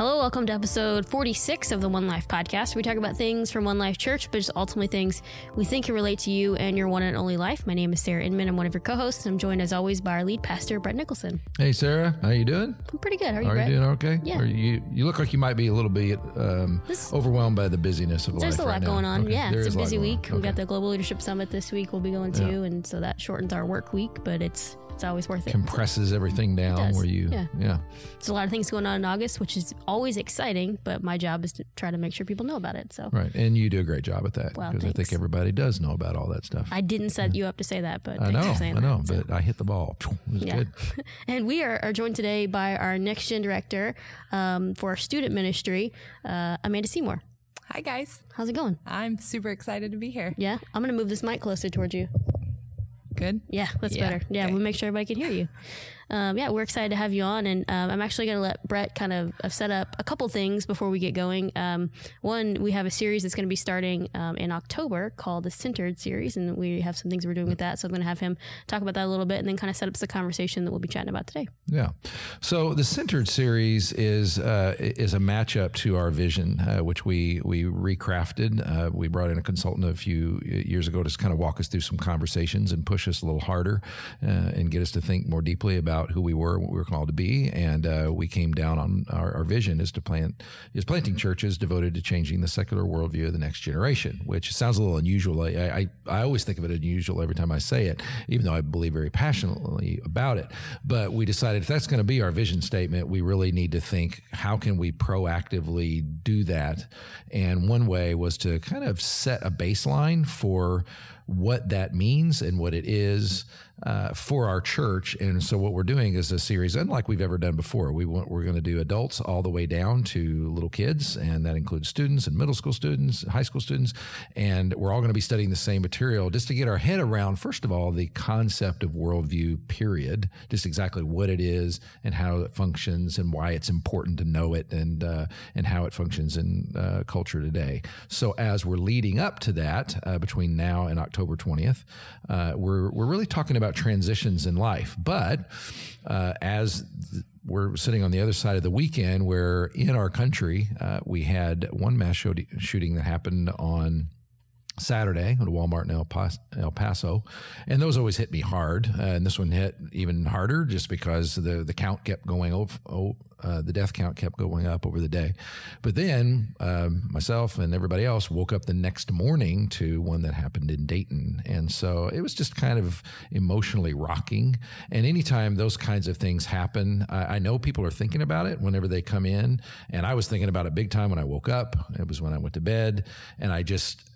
Hello, welcome to episode 46 of the One Life podcast. We talk about things from One Life Church, but just ultimately things we think can relate to you and your one and only life. My name is Sarah Inman. I'm one of your co-hosts. And I'm joined as always by our lead pastor, Brett Nicholson. Hey, Sarah, how you doing? I'm pretty good. How are you, Are Brett? you doing okay? Yeah. Are you you look like you might be a little bit um, This- overwhelmed by the busyness of There's life a lot right now. going on. Okay. Yeah, There it's a busy on. week. We've got the Global Leadership Summit this week. We'll be going to, and so that shortens our work week, but it's it's always worth it. compresses everything down does. where you Yeah. yeah There's a lot of things going on in August, which is always exciting, but my job is to try to make sure people know about it. So right and you do a great job at that Well, because I think everybody does know about all that stuff. I didn't set you up to say that, but I know for I know that. So- but I hit the ball. It was Yeah. good. and we are, are joined today by our next gen director um, for our student ministry, uh, Amanda Seymour. Hi, guys. How's it going? I'm super excited to be here. Yeah, I'm gonna move this mic closer towards you. Good. Yeah, that's Yeah, better. Yeah, okay. we'll make sure everybody can hear you. Um, yeah, we're excited to have you on, and um, I'm actually going to let Brett kind of set up a couple things before we get going. Um, one, we have a series that's going to be starting um, in October called the Centered Series, and we have some things we're doing with that. So I'm going to have him talk about that a little bit, and then kind of set up the conversation that we'll be chatting about today. Yeah. So the centered series is uh, is a matchup to our vision, uh, which we we recrafted. Uh, we brought in a consultant a few years ago to kind of walk us through some conversations and push us a little harder uh, and get us to think more deeply about who we were, what we were called to be. And uh, we came down on our, our vision is to plant is planting churches devoted to changing the secular worldview of the next generation, which sounds a little unusual. I, I I always think of it unusual every time I say it, even though I believe very passionately about it. But we decided if that's going to be our vision statement, we really need to think how can we proactively do that. And one way was to kind of set a baseline for what that means and what it is uh, for our church. And so what we're doing is a series unlike we've ever done before. We want, we're going to do adults all the way down to little kids, and that includes students and middle school students, high school students, and we're all going to be studying the same material just to get our head around first of all the concept of worldview. Period, just exactly what it is and how it functions and why it's important to know it and uh, and how it functions in uh, culture today. So as we're leading up to that, uh, between now and October twentieth, uh, we're we're really talking about transitions in life. But uh, as th- we're sitting on the other side of the weekend, where in our country uh, we had one mass shoot- shooting that happened on. Saturday at Walmart in El El Paso, and those always hit me hard. Uh, and this one hit even harder just because the the count kept going over. Oh, uh, the death count kept going up over the day. But then um, myself and everybody else woke up the next morning to one that happened in Dayton, and so it was just kind of emotionally rocking. And anytime those kinds of things happen, I, I know people are thinking about it whenever they come in, and I was thinking about it big time when I woke up. It was when I went to bed, and I just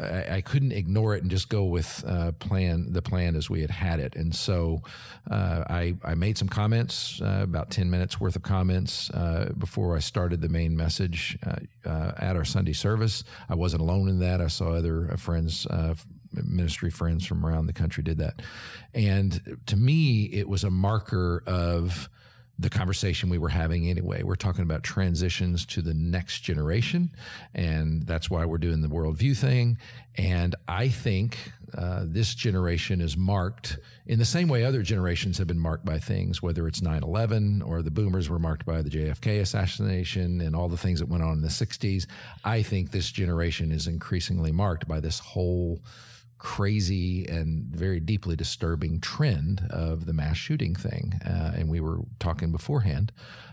I, I couldn't ignore it and just go with uh, plan the plan as we had had it. And so uh, I I made some comments, uh, about ten minutes worth of comments uh, before I started the main message uh, uh, at our Sunday service. I wasn't alone in that. I saw other friends. Ministry friends from around the country did that and to me it was a marker of the conversation we were having anyway. We're talking about transitions to the next generation, and that's why we're doing the worldview thing. And I think uh, this generation is marked in the same way other generations have been marked by things, whether it's 9 11 or the boomers were marked by the JFK assassination and all the things that went on in the 60s. I think this generation is increasingly marked by this whole crazy and very deeply disturbing trend of the mass shooting thing. Uh, and we were talking beforehand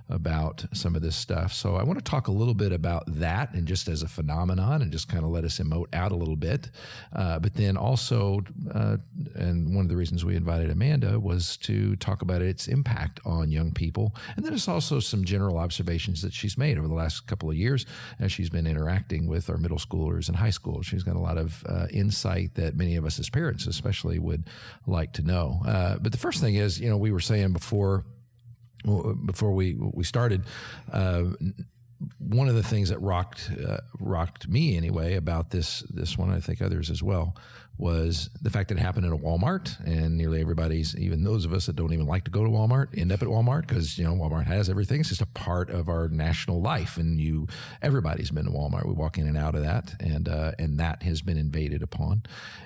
about some of this stuff. So I want to talk a little bit about that and just as a phenomenon and just kind of let us emote out a little bit. Uh, but then also, uh, and one of the reasons we invited Amanda was to talk about its impact on young people. And then there's also some general observations that she's made over the last couple of years as she's been interacting with our middle schoolers and high school. She's got a lot of uh, insight that many of us as parents, especially, would like to know. Uh, but the first thing is, you know, we were saying before before we we started. Uh, one of the things that rocked uh, rocked me anyway about this this one, I think others as well, was the fact that it happened at a Walmart, and nearly everybody's, even those of us that don't even like to go to Walmart, end up at Walmart because you know Walmart has everything. It's just a part of our national life, and you everybody's been to Walmart. We walk in and out of that, and uh, and that has been invaded upon,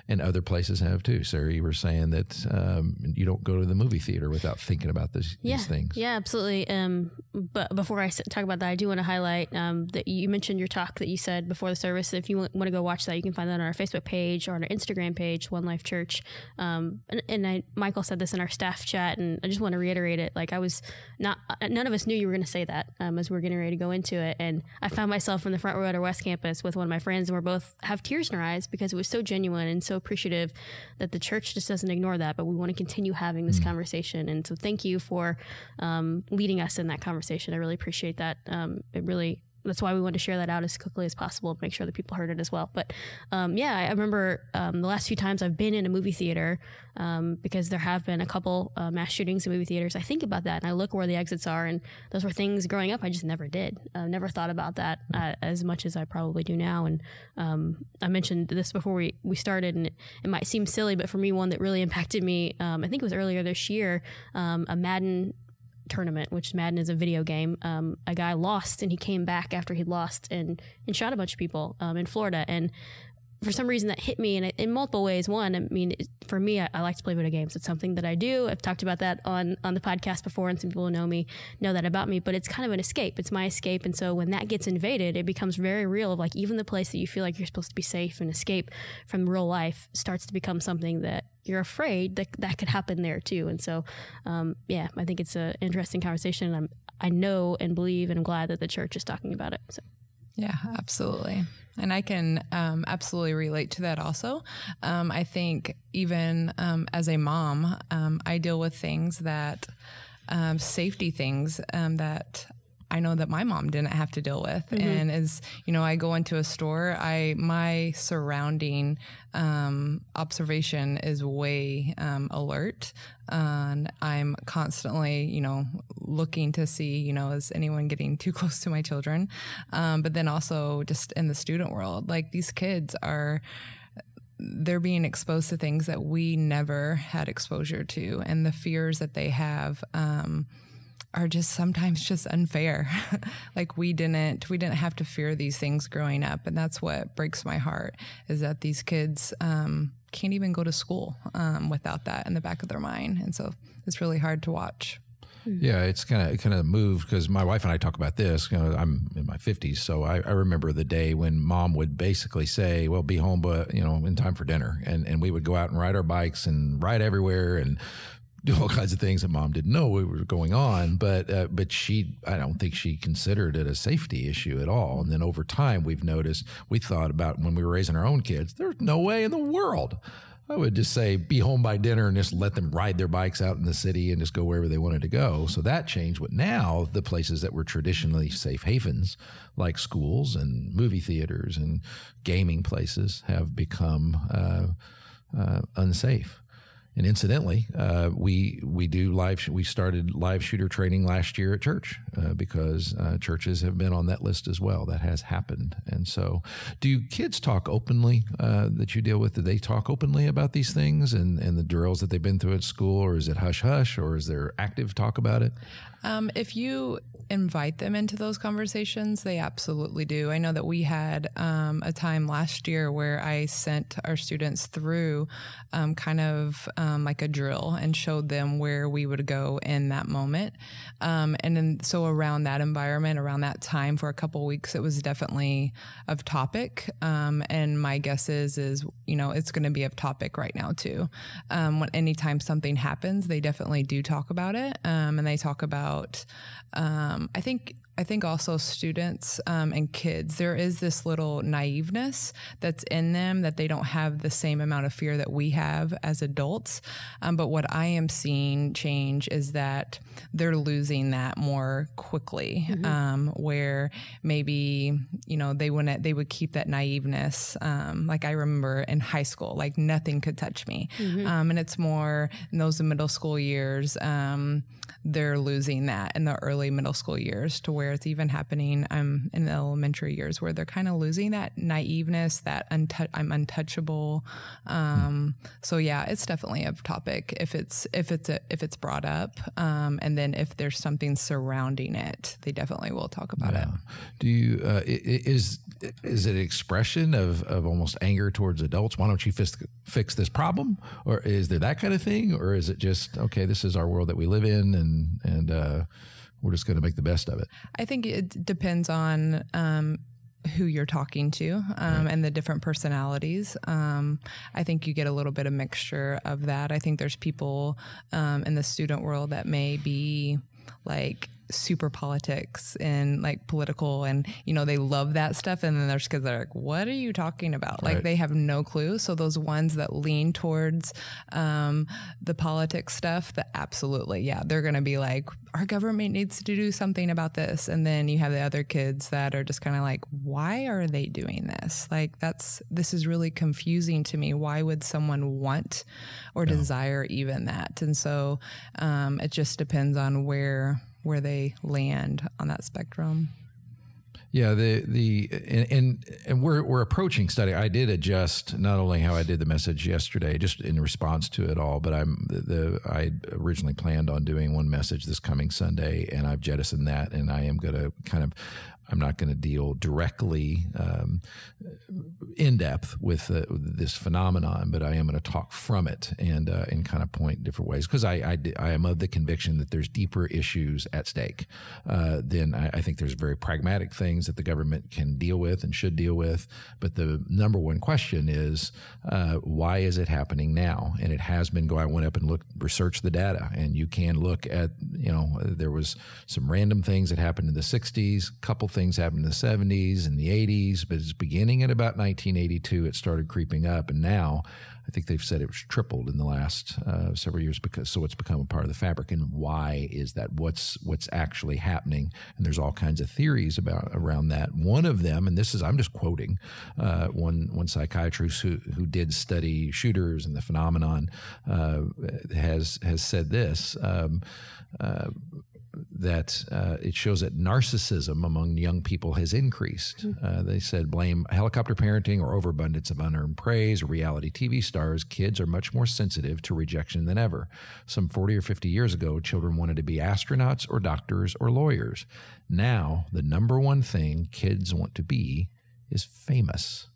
and other places have too. Sarah, you were saying that um, you don't go to the movie theater without thinking about this, yeah, these things. Yeah, absolutely. Um, but before I talk about that, I do want to highlight um, that you mentioned your talk that you said before the service. If you want to go watch that, you can find that on our Facebook page or on our Instagram Instagram page, One Life Church. Um, and, and I, Michael said this in our staff chat, and I just want to reiterate it. Like I was not, none of us knew you were going to say that um, as we are getting ready to go into it. And I found myself in the front row at our West Campus with one of my friends, and we're both have tears in our eyes because it was so genuine and so appreciative that the church just doesn't ignore that, but we want to continue having this mm. conversation. And so thank you for um, leading us in that conversation. I really appreciate that. Um, it really that's why we wanted to share that out as quickly as possible to make sure that people heard it as well. But um, yeah, I remember um, the last few times I've been in a movie theater um, because there have been a couple uh, mass shootings in movie theaters. I think about that and I look where the exits are, and those were things growing up I just never did. Never thought about that uh, as much as I probably do now. And um, I mentioned this before we we started, and it, it, might seem silly, but for me, one that really impacted me, um, I think it was earlier this year, um, a Madden tournament, which Madden is a video game. Um, a guy lost and he came back after he'd lost and, and shot a bunch of people um, in Florida. And for some reason that hit me in, in multiple ways. One, I mean, for me, I, I, like to play video games. It's something that I do. I've talked about that on, on the podcast before, and some people know me know that about me, but it's kind of an escape. It's my escape. And so when that gets invaded, it becomes very real of like even the place that you feel like you're supposed to be safe and escape from real life starts to become something that you're afraid that that could happen there too. And so, um, yeah, I think it's an interesting conversation. I'm, I know and believe and I'm glad that the church is talking about it. So. Yeah, absolutely. And I can um, absolutely relate to that also. Um, I think even um, as a mom, um, I deal with things that um, safety things that I know that my mom didn't have to deal with. Mm-hmm. And as you know, I go into a store, I my surrounding um, observation is way um, alert, and I'm constantly, you know, looking to see, you know, is anyone getting too close to my children? Um, but then also just in the student world, like these kids are they're being exposed to things that we never had exposure to and the fears that they have um, are just sometimes just unfair. like we didn't we didn't have to fear these things growing up, and that's what breaks my heart is that these kids um, can't even go to school um, without that in the back of their mind, and so it's really hard to watch. Hmm. Yeah, it's kind of kind of moved because my wife and I talk about this. You know, I'm in my 50s, so I, I, remember the day when mom would basically say, "Well, be home, but you know, in time for dinner," and and we would go out and ride our bikes and ride everywhere and do all kinds of things that mom didn't know were going on, but uh, but she I don't think she considered it a safety issue at all. And then over time, we've noticed we thought about when we were raising our own kids. There's no way in the world I would just say be home by dinner and just let them ride their bikes out in the city and just go wherever they wanted to go. So that changed. But now the places that were traditionally safe havens, like schools and movie theaters and gaming places, have become uh, uh, unsafe. And incidentally, uh, we we do live. We started live shooter training last year at church uh, because uh, churches have been on that list as well. That has happened. And so, do kids talk openly uh, that you deal with? Do they talk openly about these things and and the drills that they've been through at school, or is it hush hush, or is there active talk about it? Um, if you invite them into those conversations, they absolutely do. I know that we had um, a time last year where I sent our students through um, kind of um, like a drill and showed them where we would go in that moment. Um, and then, so around that environment, around that time for a couple weeks, it was definitely of topic. Um, and my guess is, is, you know, it's going to be of topic right now too. When anytime something happens, they definitely do talk about it. and they talk about, um, I think I think also students um, and kids, there is this little naiveness that's in them that they don't have the same amount of fear that we have as adults. Um, but what I am seeing change is that they're losing that more quickly, mm-hmm. um, where maybe you know they wouldn't they would keep that naiveness. Um, like I remember in high school, like nothing could touch me, mm-hmm. Um, and it's more in those middle school years. Um, they're losing that in the early middle school years to where where it's even happening um, in the elementary years where they're kind of losing that naiveness, that untu- I'm untouchable. Um, so yeah, it's definitely a topic if it's if it's a, if it's brought up, um, and then if there's something surrounding it, they definitely will talk about yeah. it. Do you uh, is is it expression of of almost anger towards adults? Why don't you fix fix this problem, or is there that kind of thing, or is it just okay? This is our world that we live in, and and uh, we're just going to make the best of it. I think it depends on um, who you're talking to um, right. and the different personalities. Um, I think you get a little bit of mixture of that. I think there's people um, in the student world that may be like super politics and like political and you know they love that stuff. And then there's kids that are like what are you talking about? Right. like they have no clue. So those ones that lean towards um, the politics stuff that absolutely yeah they're gonna be like our government needs to do something about this. And then you have the other kids that are just kind of like why are they doing this? Like that's this is really confusing to me. Why would someone want or no. desire even that? And so um, it just depends on where where they land on that spectrum. Yeah, the the and, and and, we're we're approaching study. I did adjust not only how I did the message yesterday, just in response to it all, but I'm the, the I originally planned on doing one message this coming Sunday, and I've jettisoned that, and I am going to kind of I'm not going to deal directly um, in depth with uh, this phenomenon, but I am going to talk from it and uh, and kind of point different ways because I, I, I am of the conviction that there's deeper issues at stake. Uh, then I, I, think there's very pragmatic things that the government can deal with and should deal with. But the number one question is uh, why is it happening now? And it has been going. I went up and looked, researched the data, and you can look at you know there was some random things that happened in the '60s, couple things things happened in the 70s and the 80s, but it's beginning at about 1982. It started creeping up, and now I think they've said it was tripled in the last uh, several years because so it's become a part of the fabric. And why is that? What's what's actually happening? And there's all kinds of theories about around that. One of them, and this is I'm just quoting uh, one one psychiatrist who who did study shooters and the phenomenon uh, has has said this. Um, uh, that uh, it shows that narcissism among young people has increased. Hmm. Uh, they said blame helicopter parenting or overabundance of unearned praise or reality TV stars. Kids are much more sensitive to rejection than ever. Some 40 or 50 years ago, children wanted to be astronauts or doctors or lawyers. Now, the number one thing kids want to be is famous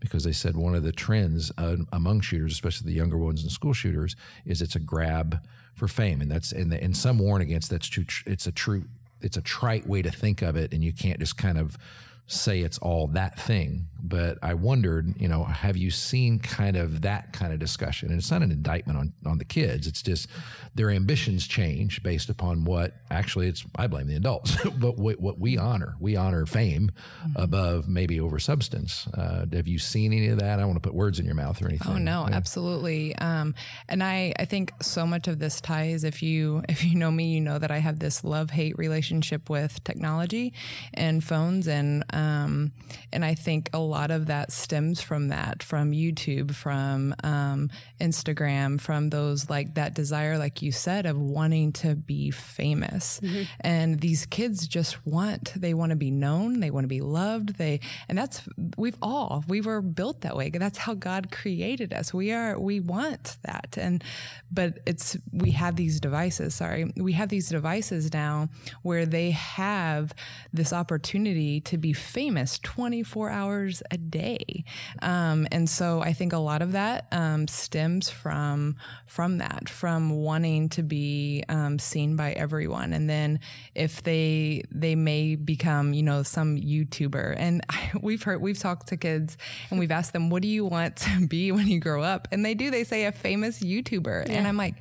because they said one of the trends uh, among shooters, especially the younger ones and school shooters, is it's a grab for fame, and that's and, the, and some warn against that's true. It's a true. It's a trite way to think of it, and you can't just kind of say it's all that thing. But I wondered, you know, have you seen kind of that kind of discussion? And it's not an indictment on, on the kids. It's just their ambitions change based upon what actually it's, I blame the adults, but what, what, we honor. We honor fame mm-hmm. above maybe over substance. Uh, have you seen any of that? I don't want to put words in your mouth or anything. Oh no, yeah. absolutely. Um, and I, I think so much of this ties, if you, if you know me, you know that I have this love hate relationship with technology and phones and, um, and I think a lot of that stems from that, from YouTube, from um, Instagram, from those like that desire, like you said, of wanting to be famous. Mm-hmm. And these kids just want, they want to be known, they want to be loved. They, and that's, we've all, we were built that way. That's how God created us. We are, we want that. And, but it's, we have these devices, sorry, we have these devices now where they have this opportunity to be famous 24 hours a day. Um, and so I think a lot of that um, stems from from that, from wanting to be um, seen by everyone. And then if they they may become, you know, some YouTuber. And I, we've heard we've talked to kids and we've asked them, "What do you want to be when you grow up?" And they do. They say a famous YouTuber. Yeah. And I'm like,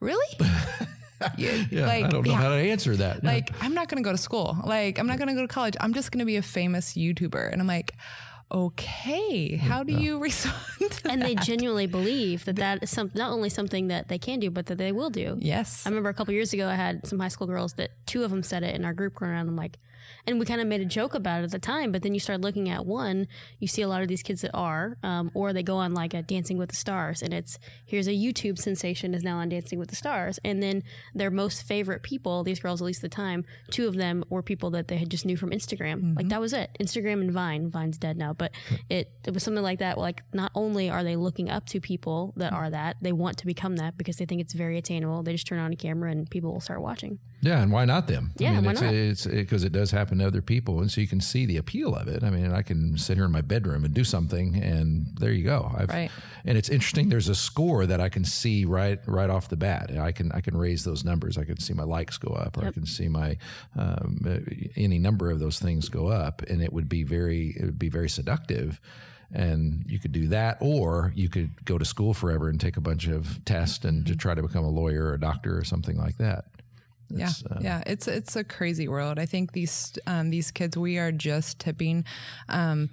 really? yeah, yeah like, I don't know yeah. how to answer that. Like, I'm not going to go to school. Like, I'm not going to go to college. I'm just going to be a famous YouTuber. And I'm like, okay, how do you respond And they genuinely believe that that is some, not only something that they can do, but that they will do. Yes. I remember a couple years ago, I had some high school girls that two of them said it in our group going around. I'm like, And we kind of made a joke about it at the time, but then you start looking at one, you see a lot of these kids that are, um, or they go on like a Dancing with the Stars, and it's here's a YouTube sensation is now on Dancing with the Stars, and then their most favorite people, these girls at least at the time, two of them were people that they had just knew from Instagram. Like that was it, Instagram and Vine. Vine's dead now, but it it was something like that. Like not only are they looking up to people that are that, they want to become that because they think it's very attainable. They just turn on a camera and people will start watching. Yeah, and why not them? Yeah, I mean, why it's, not? It's because it does happen to other people, and so you can see the appeal of it. I mean, I can sit here in my bedroom and do something, and there you go. I've, Right. And it's interesting. There's a score that I can see right right off the bat. I can I can raise those numbers. I can see my likes go up, or I can see my um, uh, any number of those things go up, and it would be very it would be very seductive. And you could do that, or you could go to school forever and take a bunch of tests and Mm-hmm. to try to become a lawyer or a doctor or something like that. Yeah, It's, uh, yeah, it's it's a crazy world. I think these um, these kids, we are just tipping, um,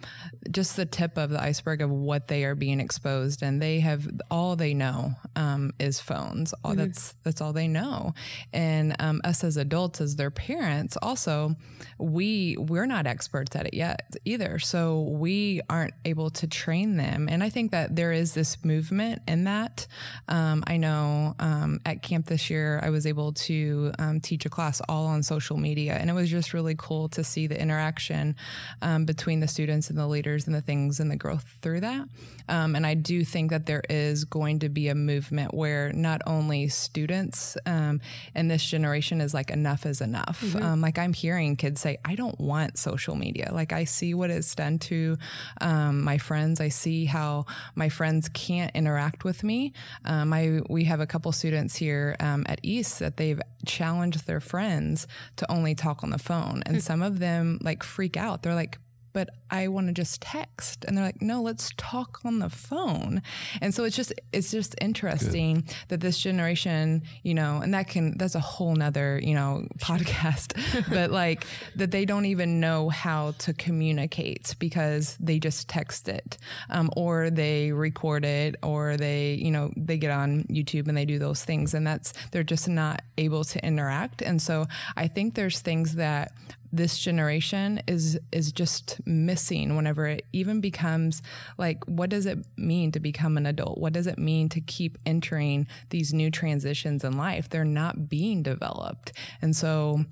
just the tip of the iceberg of what they are being exposed, and they have all they know um, is phones. All that's that's all they know, and um, us as adults, as their parents, also we we're not experts at it yet either. So we aren't able to train them, and I think that there is this movement in that. Um, I know um, at camp this year, I was able to um, teach a class all on social media, and it was just really cool to see the interaction um, between the students and the leaders and the things and the growth through that. Um, and I do think that there is going to be a movement where not only students um, and this generation is like enough is enough. Um, like I'm hearing kids say, I don't want social media. Like I see what it's done to um, my friends. I see how my friends can't interact with me. Um, I we have a couple students here um, at East that they've challenged their friends to only talk on the phone, and hmm. some of them like freak out. They're like, but I want to just text. And they're like, no, let's talk on the phone. And so it's just, it's just interesting that this generation, you know, and that can, that's a whole nother, you know, podcast, but like that they don't even know how to communicate because they just text it, um, or they record it, or they, you know, they get on YouTube and they do those things. And that's, they're just not able to interact. And so I think there's things that this generation is is just missing whenever it even becomes like what does it mean to become an adult? What does it mean to keep entering these new transitions in life? They're not being developed. And so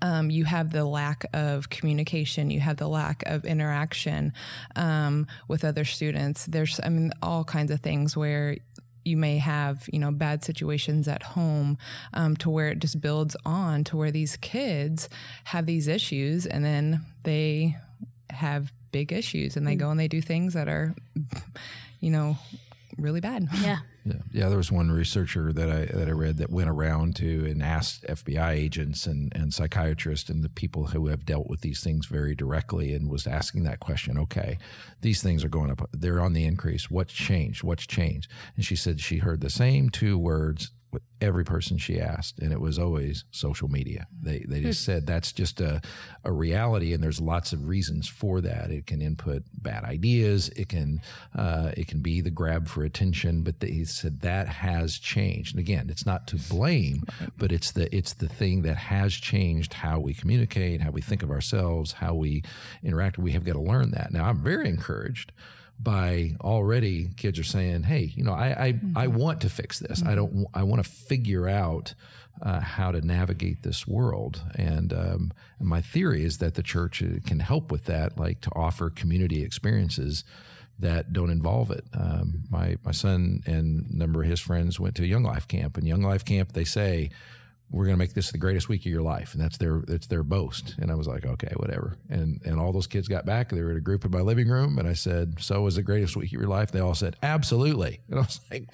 um, you have the lack of communication, you have the lack of interaction um, with other students. There's, I mean, all kinds of things where you may have, you know, bad situations at home um, to where it just builds on to where these kids have these issues and then they have big issues and they go and they do things that are, you know, really bad. Yeah. Yeah, yeah. There was one researcher that I that I read that went around to and asked FBI agents and and psychiatrists and the people who have dealt with these things very directly and was asking that question. Okay, these things are going up. They're on the increase. What's changed? What's changed? And she said she heard the same two words with every person she asked, and it was always social media. They they just said that's just a a reality, and there's lots of reasons for that. It can input bad ideas. It can uh, it can be the grab for attention. But they said that has changed. And again, it's not to blame, but it's the it's the thing that has changed how we communicate, how we think of ourselves, how we interact. We have got to learn that. Now, I'm very encouraged by already kids are saying, "Hey, you know, I I, I want to fix this. I don't. I want to figure out uh, how to navigate this world." And, um, and my theory is that the church uh, can help with that, like to offer community experiences that don't involve it. Um, my my son and a number of his friends went to a Young Life Camp, and Young Life Camp they say we're going to make this the greatest week of your life, and that's their that's their boast. And I was like, okay, whatever. And and all those kids got back. They were in a group in my living room, and I said, so was the greatest week of your life? They all said, absolutely. And I was like,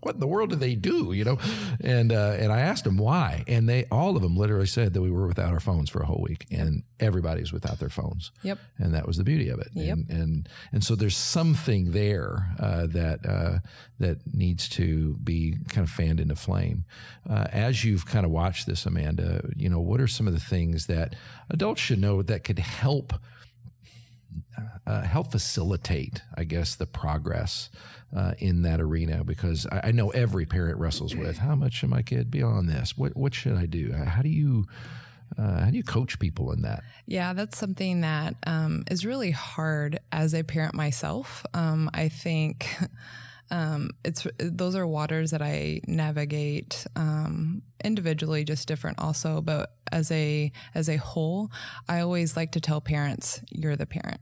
what in the world did they do? You know? And uh, and I asked them why, and they all of them literally said that we were without our phones for a whole week, and everybody's without their phones. Yep. And that was the beauty of it. Yep. And and and so there's something there uh, that uh, that needs to be kind of fanned into flame. Uh, as you've kind of watched this, Amanda, you know, what are some of the things that adults should know that could help uh, help facilitate, I guess, the progress uh, in that arena? Because I, I know every parent wrestles with how much should my kid be on this? What what should I do? How do you uh, how do you coach people in that? Yeah, that's something that um, is really hard as a parent myself. Um, I think um, it's those are waters that I navigate um, individually, just different also, but as a as a whole, I always like to tell parents, "You're the parent."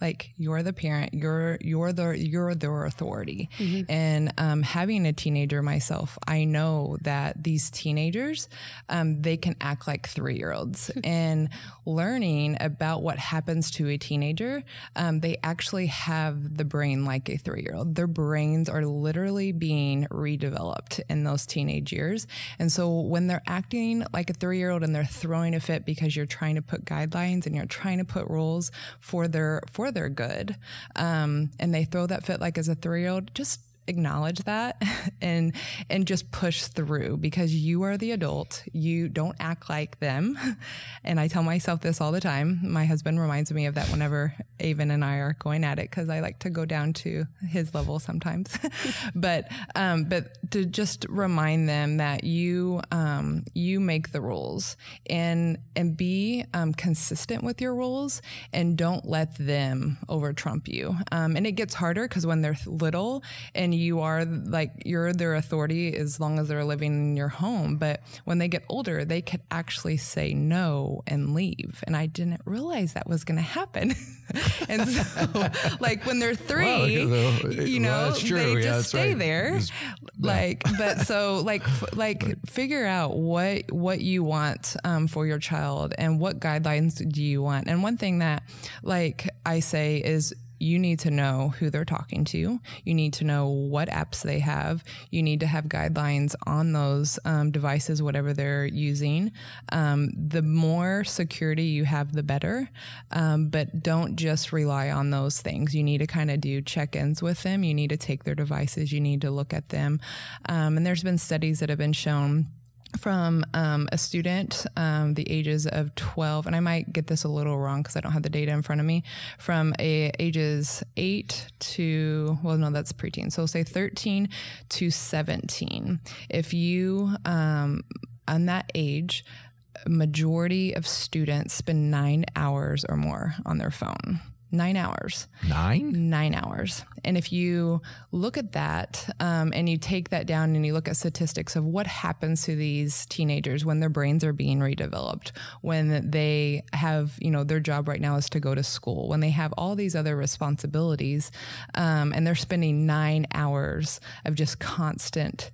Like you're the parent you're you're the you're their authority. Mm-hmm. and um, having a teenager myself i know that these teenagers um, they can act like three-year-olds. And learning about what happens to a teenager um, they actually have the brain like a three-year-old. Their brains are literally being redeveloped in those teenage years. And so when they're acting like a three-year-old and they're throwing a fit because you're trying to put guidelines and you're trying to put rules for their for they're good. Um, and they throw that fit like as a three year old, just acknowledge that and and just push through because you are the adult. You don't act like them. And i tell myself this all the time. My husband reminds me of that whenever avon and i are going at it because i like to go down to his level sometimes. But um, but to just remind them that you um, you make the rules and and be um, consistent with your rules and don't let them over trump you. Um, and it gets harder because when they're little and you are like you're their authority as long as they're living in your home. But when they get older, they could actually say no and leave. And I didn't realize that was going to happen. and so, like when they're three, well, you know, well, they yeah, just stay right. there. It's, like, but so like like right. figure out what what you want um, for your child and what guidelines do you want. And one thing that like I say is you need to know who they're talking to. You need to know what apps they have. You need to have guidelines on those um, devices, whatever they're using. Um, the more security you have, the better. Um, but don't just rely on those things. You need to kind of do check ins with them. You need to take their devices. You need to look at them. Um, and there's been studies that have been shown from um, a student, um, the ages of 12, and I might get this a little wrong because I don't have the data in front of me, from a, ages 8 to, well, no, that's preteen. So say 13 to 17. If you, um, on that age, majority of students spend nine hours or more on their phone nine hours. Nine? Nine hours. And if you look at that um, and you take that down and you look at statistics of what happens to these teenagers when their brains are being redeveloped, when they have, you know, their job right now is to go to school, when they have all these other responsibilities, um, and they're spending nine hours of just constant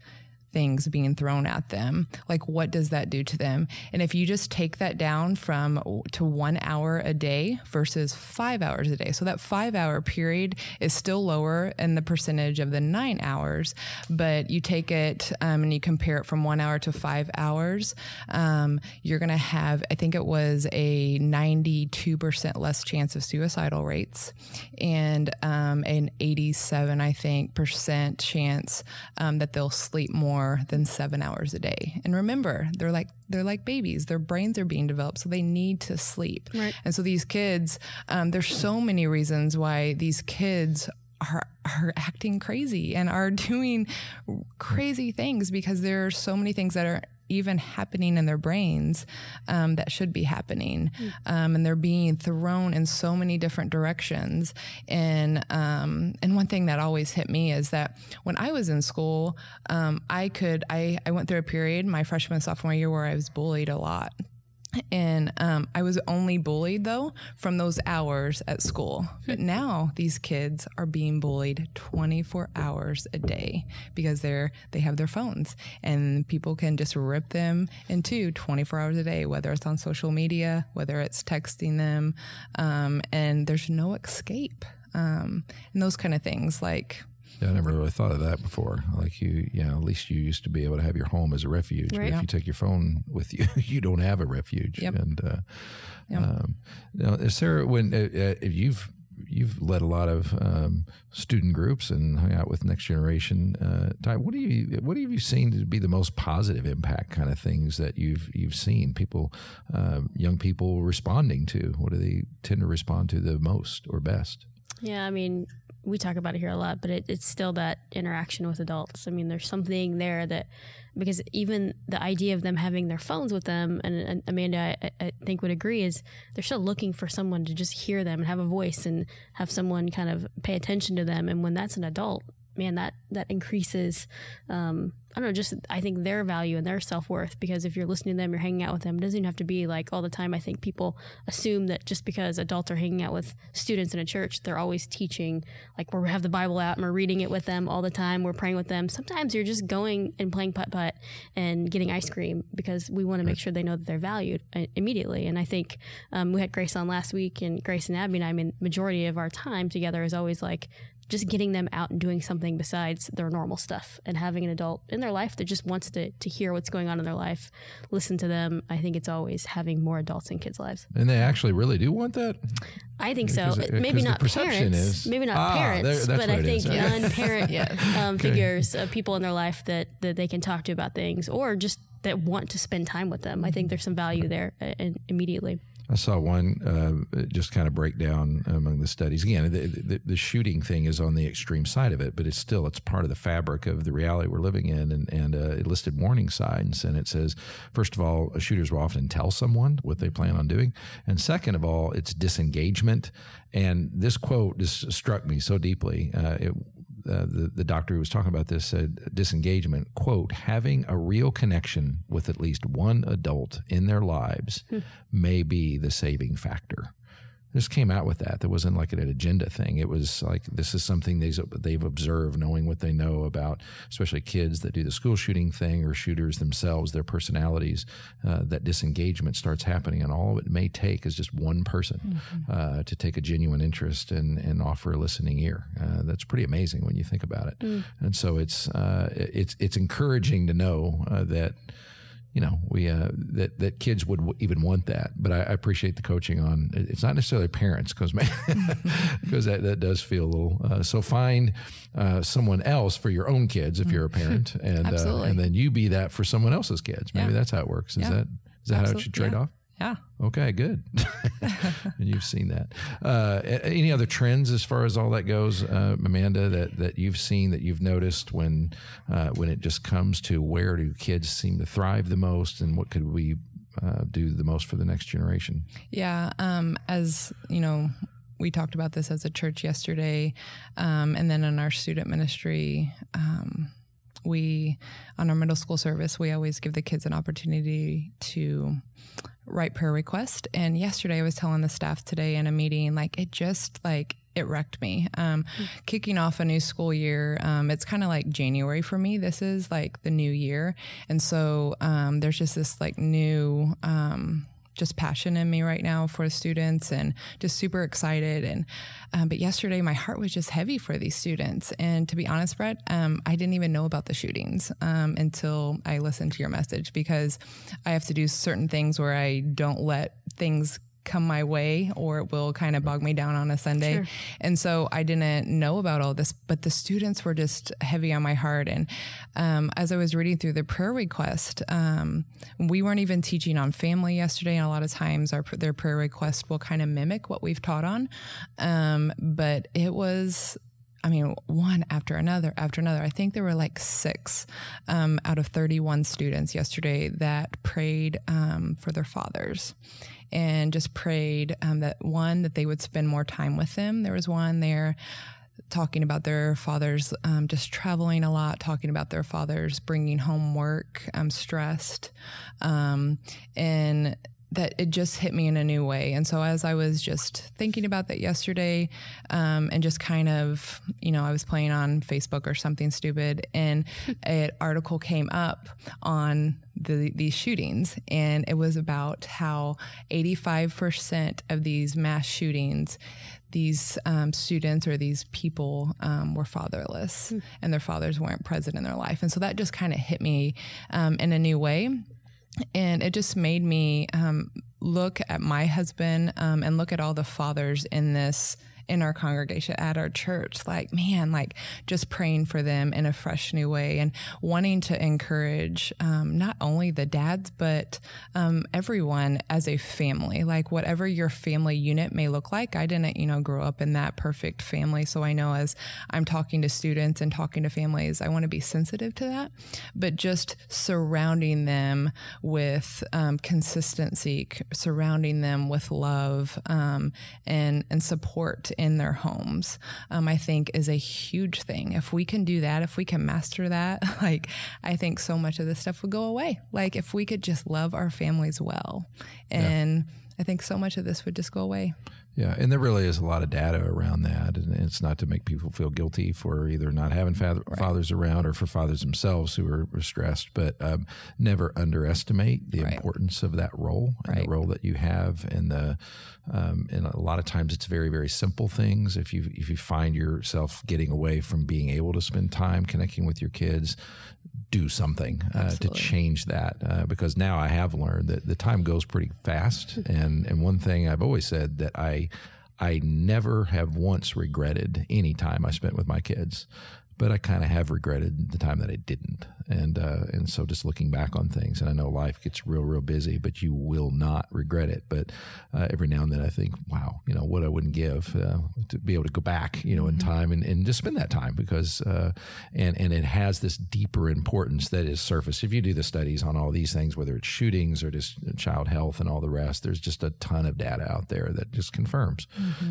things being thrown at them like what does that do to them? And if you just take that down from to one hour a day versus five hours a day so that five hour period is still lower in the percentage of the nine hours but you take it um, and you compare it from one hour to five hours um, you're going to have i think it was a 92% less chance of suicidal rates and um, an 87 i think percent chance um, that they'll sleep more more than seven hours a day. And remember, they're like they're like babies. Their brains are being developed, so they need to sleep. Right. And so these kids, um, there's so many reasons why these kids are are acting crazy and are doing crazy things because there are so many things that are even happening in their brains um, that should be happening. Mm. Um, and they're being thrown in so many different directions. And, um, and one thing that always hit me is that when I was in school, um, I could, I, I went through a period my freshman, sophomore year where I was bullied a lot. And um, I was only bullied though from those hours at school. But now these kids are being bullied 24 hours a day because they're they have their phones and people can just rip them into 24 hours a day, whether it's on social media, whether it's texting them, um, and there's no escape. Um, and those kind of things like yeah, I never really thought of that before. Like you, yeah, at least you used to be able to have your home as a refuge. Right. But if you take your phone with you, you don't have a refuge. Yep. And uh, yep. um, now, Sarah, when uh, uh, you've you've led a lot of um, student groups and hung out with next generation uh, type. What do you what have you seen to be the most positive impact kind of things that you've you've seen people, uh, young people responding to? What do they tend to respond to the most or best? Yeah, I mean, we talk about it here a lot, but it, it's still that interaction with adults. I mean, there's something there that because even the idea of them having their phones with them, and, and Amanda, I, I, think would agree, is they're still looking for someone to just hear them and have a voice and have someone kind of pay attention to them. And when that's an adult, man, that that increases. Um, I don't know, just I think their value and their self worth because if you're listening to them, you're hanging out with them. It doesn't even have to be like all the time. I think people assume that just because adults are hanging out with students in a church, they're always teaching. Like we have the Bible out and we're reading it with them all the time. We're praying with them. Sometimes you're just going and playing putt putt and getting ice cream because we want to make sure they know that they're valued uh, immediately. And I think um, we had Grace on last week, and Grace and Abby and I, I mean, majority of our time together is always like just getting them out and doing something besides their normal stuff and having an adult in their life that just wants to, to hear what's going on in their life, listen to them. I think it's always having more adults in kids' lives. And they actually really do want that? I think so. Because, maybe not parents. Is, maybe not ah, parents, but I think non-parent um, figures, uh, people in their life that, that they can talk to about things or just that want to spend time with them. I think there's some value there uh, immediately. I saw one uh, just kind of break down among the studies. Again, the, the, the, shooting thing is on the extreme side of it, but it's still it's part of the fabric of the reality we're living in. And, and uh, it listed warning signs, and it says first of all, shooters will often tell someone what they plan on doing, and second of all, it's disengagement. And this quote just struck me so deeply. Uh, it, uh, the, the doctor who was talking about this said disengagement, quote, having a real connection with at least one adult in their lives hmm. may be the saving factor just came out with that. That wasn't like an agenda thing. It was like this is something they've, they've observed, knowing what they know about, especially kids that do the school shooting thing or shooters themselves, their personalities. Uh, that disengagement starts happening, and all it may take is just one person mm-hmm. uh, to take a genuine interest and, and offer a listening ear. Uh, that's pretty amazing when you think about it. Mm. And so it's uh, it's it's encouraging to know uh, that you know, we uh, that that kids would w- even want that. But I, I, appreciate the coaching on. It's not necessarily parents because because that, that does feel a little. Uh, so find uh, someone else for your own kids if you're a parent, and uh, and then you be that for someone else's kids. Maybe yeah. that's how it works. Is yeah. that is that Absolutely. how it should trade yeah. off? Yeah. Okay, good. and you've seen that. Uh, any other trends as far as all that goes, uh, Amanda, that, that you've seen that you've noticed when uh, when it just comes to where do kids seem to thrive the most, and what could we uh, do the most for the next generation? Yeah, um, as you know, we talked about this as a church yesterday, um, and then in our student ministry. Um, we on our middle school service we always give the kids an opportunity to write prayer request. And yesterday I was telling the staff today in a meeting, like it just like it wrecked me. Um, mm-hmm. Kicking off a new school year, um, it's kind of like January for me. This is like the new year, and so um, there's just this like new um, just passion in me right now for the students and just super excited. And um, but yesterday my heart was just heavy for these students. And to be honest, Brett, um, I didn't even know about the shootings um, until I listened to your message because I have to do certain things where I don't let things come my way or it will kind of bog me down on a Sunday. Sure. And so I didn't know about all this, but the students were just heavy on my heart. And um, as I was reading through the prayer request, um, we weren't even teaching on family yesterday. And a lot of times our, their prayer request will kind of mimic what we've taught on. Um, but it was I mean, one after another after another. I think there were like six um, out of 31 students yesterday that prayed um, for their fathers and just prayed um, that one, that they would spend more time with them. There was one there talking about their fathers um, just traveling a lot, talking about their fathers bringing home work, um, stressed, um, and that it just hit me in a new way. And so as I was just thinking about that yesterday, um, and just kind of, you know, I was playing on Facebook or something stupid, and an article came up on the, these shootings, and it was about how 85% of these mass shootings, these um, students or these people um, were fatherless, mm. and their fathers weren't present in their life. And so that just kind of hit me um, in a new way and it just made me um, look at my husband um, and look at all the fathers in this in our congregation at our church. Like, man, like just praying for them in a fresh new way and wanting to encourage um, not only the dads, but um, everyone as a family, like whatever your family unit may look like. I didn't, you know, grow up in that perfect family. So I know as I'm talking to students and talking to families, I want to be sensitive to that, but just surrounding them with um, consistency, surrounding them with love um, and, and support in their homes, um, I think is a huge thing. If we can do that, if we can master that, like I think so much of this stuff would go away. Like if we could just love our families well and I think so much of this would just go away. Yeah, and there really is a lot of data around that, and it's not to make people feel guilty for either not having father, fathers around or for fathers themselves who are, are stressed, but um, never underestimate the Right. importance of that role and Right. the role that you have, and the um, and a lot of times it's very very simple things. If you if you find yourself getting away from being able to spend time connecting with your kids, do something uh, to change that uh, because now I have learned that the time goes pretty fast. And and one thing I've always said that I I never have once regretted any time I spent with my kids but I kind of have regretted the time that I didn't and uh, and so just looking back on things and I know life gets real real busy but you will not regret it. But uh, every now and then I think wow you know what I wouldn't give uh, to be able to go back you know in time and, and just spend that time because uh, and and it has this deeper importance that is surface. if you do the studies on all these things whether it's shootings or just child health and all the rest there's just a ton of data out there that just confirms.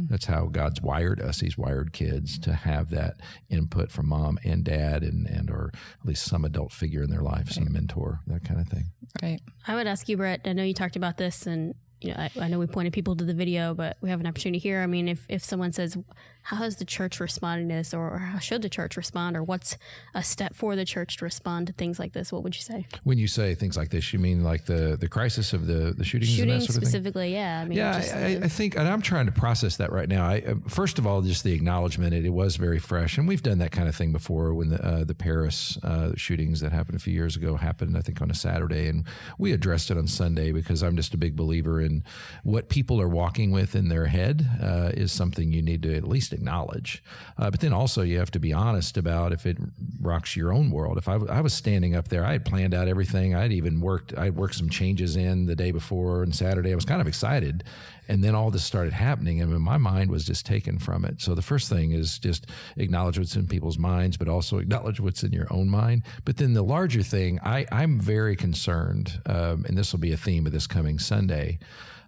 That's how God's wired us he's wired kids to have that input from mom and dad and and or at least some adult figure in their life some mentor that kind of thing Right. I would ask you, Brett. I know you talked about this, and you know, I, I know we pointed people to the video, but we have an opportunity here. I mean, if if someone says, "How has the church responded to this?" or, "How should the church respond?" or "What's a step for the church to respond to things like this?" What would you say? when you say things like this you mean like the the crisis of the the shootings and Shooting that sort of thing specifically, yeah. I mean, Yeah, I, the- I think, and I'm trying to process that right now. I, uh, first of all, just the acknowledgement it, it was very fresh, and we've done that kind of thing before. When the uh, the Paris uh, shootings that happened a few years ago happened, I think on a Saturday, and we addressed it on Sunday because I'm just a big believer in what people are walking with in their head uh, is something you need to at least acknowledge. Uh, but then also you have to be honest about if it rocks your own world. If I was standing up there, I had planned out everything. I'd even worked. I'd worked some changes in the day before and Saturday. I was kind of excited, and then all this started happening, and my mind was just taken from it. So the first thing is just acknowledge what's in people's minds, but also acknowledge what's in your own mind. But then the larger thing, I, I'm very concerned, um, and this will be a theme of this coming Sunday.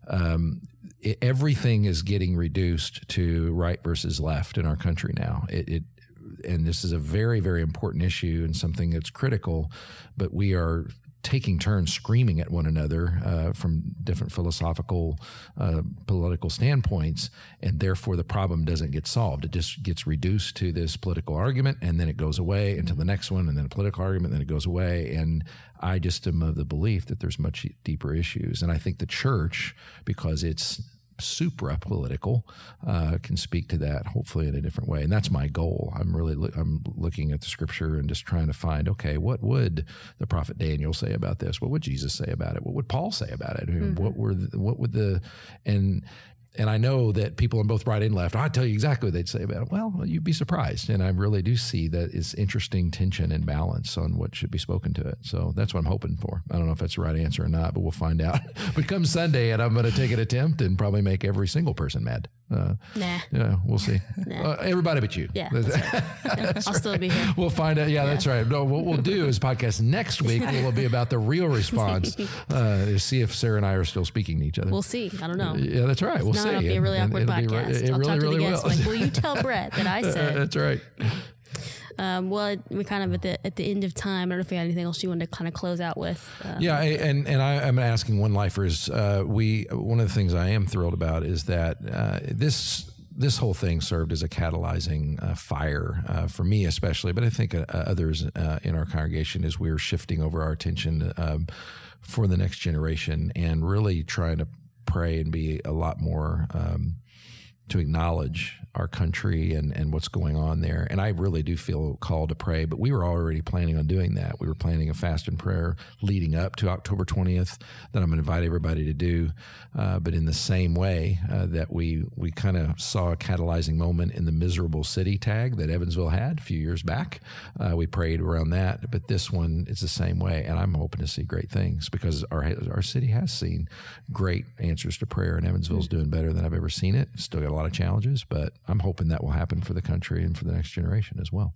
Um, i everything is getting reduced to right versus left in our country now. It, it and this is a very very important issue and something that's critical, but we are taking turns screaming at one another uh, from different philosophical, uh, political standpoints, and therefore the problem doesn't get solved. It just gets reduced to this political argument, and then it goes away until the next one, and then a political argument, and then it goes away. And I just am of the belief that there's much deeper issues, and I think the church, because it's supra political uh, can speak to that hopefully in a different way. And that's my goal. I'm really loo- i'm looking at the scripture and just trying to find okay what would the prophet daniel say about this? What would jesus say about it? What would paul say about it? I mean, what were the, what would the and and I know that people on both right and left, I'll tell you exactly what they'd say about it. Well, you'd be surprised. And I really do see that it's interesting tension and balance on what should be spoken to it. So that's what I'm hoping for. I don't know if that's the right answer or not, but we'll find out. but come Sunday, and I'm going to take an attempt and probably make every single person mad. Uh, nah. yeah, we'll see. Uh, everybody but you. Yeah, I'll still be here. We'll find out. Yeah, that's right. No, what we'll do is podcast next week will be about the real response uh, to see if Sarah and I are still speaking to each other. We'll see. I don't know. yeah, that's right. We'll No, see. it'll be a really and awkward it'll be podcast. It I'll really, talk to really the guests. will. Like, will you tell Brett that I said? that's right. Um, well, we're kind of at the at the end of time. I don't know if you had anything else you wanted to kind of close out with. Um, Yeah, I, and and I, I'm asking one lifers. Uh, we one of the things I am thrilled about is that uh, this this whole thing served as a catalyzing uh, fire uh, for me, especially, but I think uh, others uh, in our congregation as we're shifting over our attention um, for the next generation and really trying to pray and be a lot more. Um, to acknowledge our country and, and what's going on there. And I really do feel called to pray, but we were already planning on doing that. We were planning a fast and prayer leading up to October 20th that I'm going to invite everybody to do. Uh, but in the same way uh, that we, we kind of saw a catalyzing moment in the miserable city tag that Evansville had a few years back, uh, we prayed around that. But this one is the same way. And I'm hoping to see great things because our, our city has seen great answers to prayer, and Evansville's mm-hmm. doing better than I've ever seen it. Still got a lot of challenges, but I'm hoping that will happen for the country and for the next generation as well.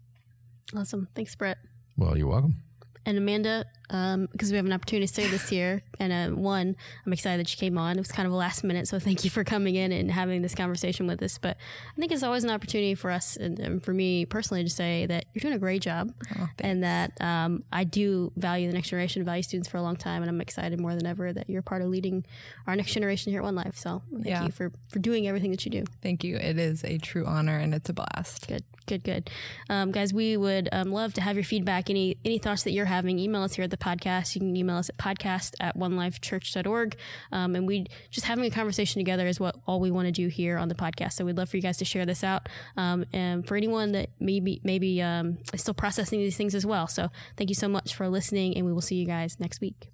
Awesome. Thanks, Brett. Well, you're welcome. And Amanda, because um, we have an opportunity to say this year, and uh, one, I'm excited that you came on. It was kind of a last minute, so thank you for coming in and having this conversation with us. But I think it's always an opportunity for us and, and for me personally to say that you're doing a great job, oh, and that um, I do value the next generation, value students for a long time, and I'm excited more than ever that you're part of leading our next generation here at One Life. So thank yeah. you for for doing everything that you do. Thank you. It is a true honor, and it's a blast. Good good, good. Um, guys, we would um, love to have your feedback. Any any thoughts that you're having, email us here at the podcast. You can email us at podcast at onelifechurch.org. Um, and we just having a conversation together is what all we want to do here on the podcast. So we'd love for you guys to share this out. Um, and for anyone that maybe maybe um, is still processing these things as well. So thank you so much for listening, and we will see you guys next week.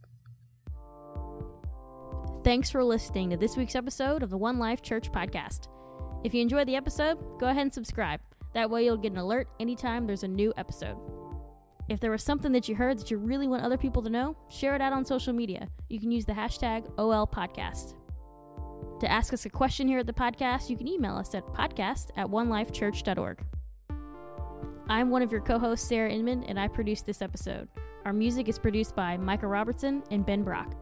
Thanks for listening to this week's episode of the One Life Church podcast. If you enjoyed the episode, go ahead and subscribe. That way, you'll get an alert anytime there's a new episode. If there was something that you heard that you really want other people to know, share it out on social media. You can use the hashtag OLPodcast. To ask us a question here at the podcast, you can email us at podcast at onelifechurch.org. I'm one of your co hosts, Sarah Inman, and I produced this episode. Our music is produced by Micah Robertson and Ben Brock.